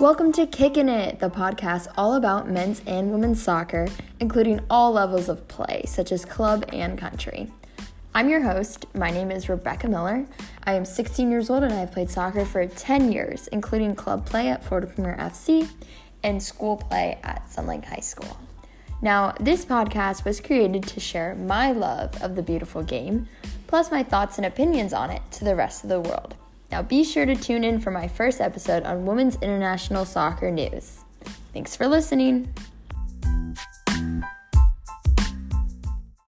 Welcome to Kickin' It, the podcast all about men's and women's soccer, including all levels of play, such as club and country. I'm your host. My name is Rebecca Miller. I am 16 years old and I've played soccer for 10 years, including club play at Florida Premier FC and school play at Sunlake High School. Now, this podcast was created to share my love of the beautiful game, plus my thoughts and opinions on it to the rest of the world. Now, be sure to tune in for my first episode on Women's International Soccer News. Thanks for listening.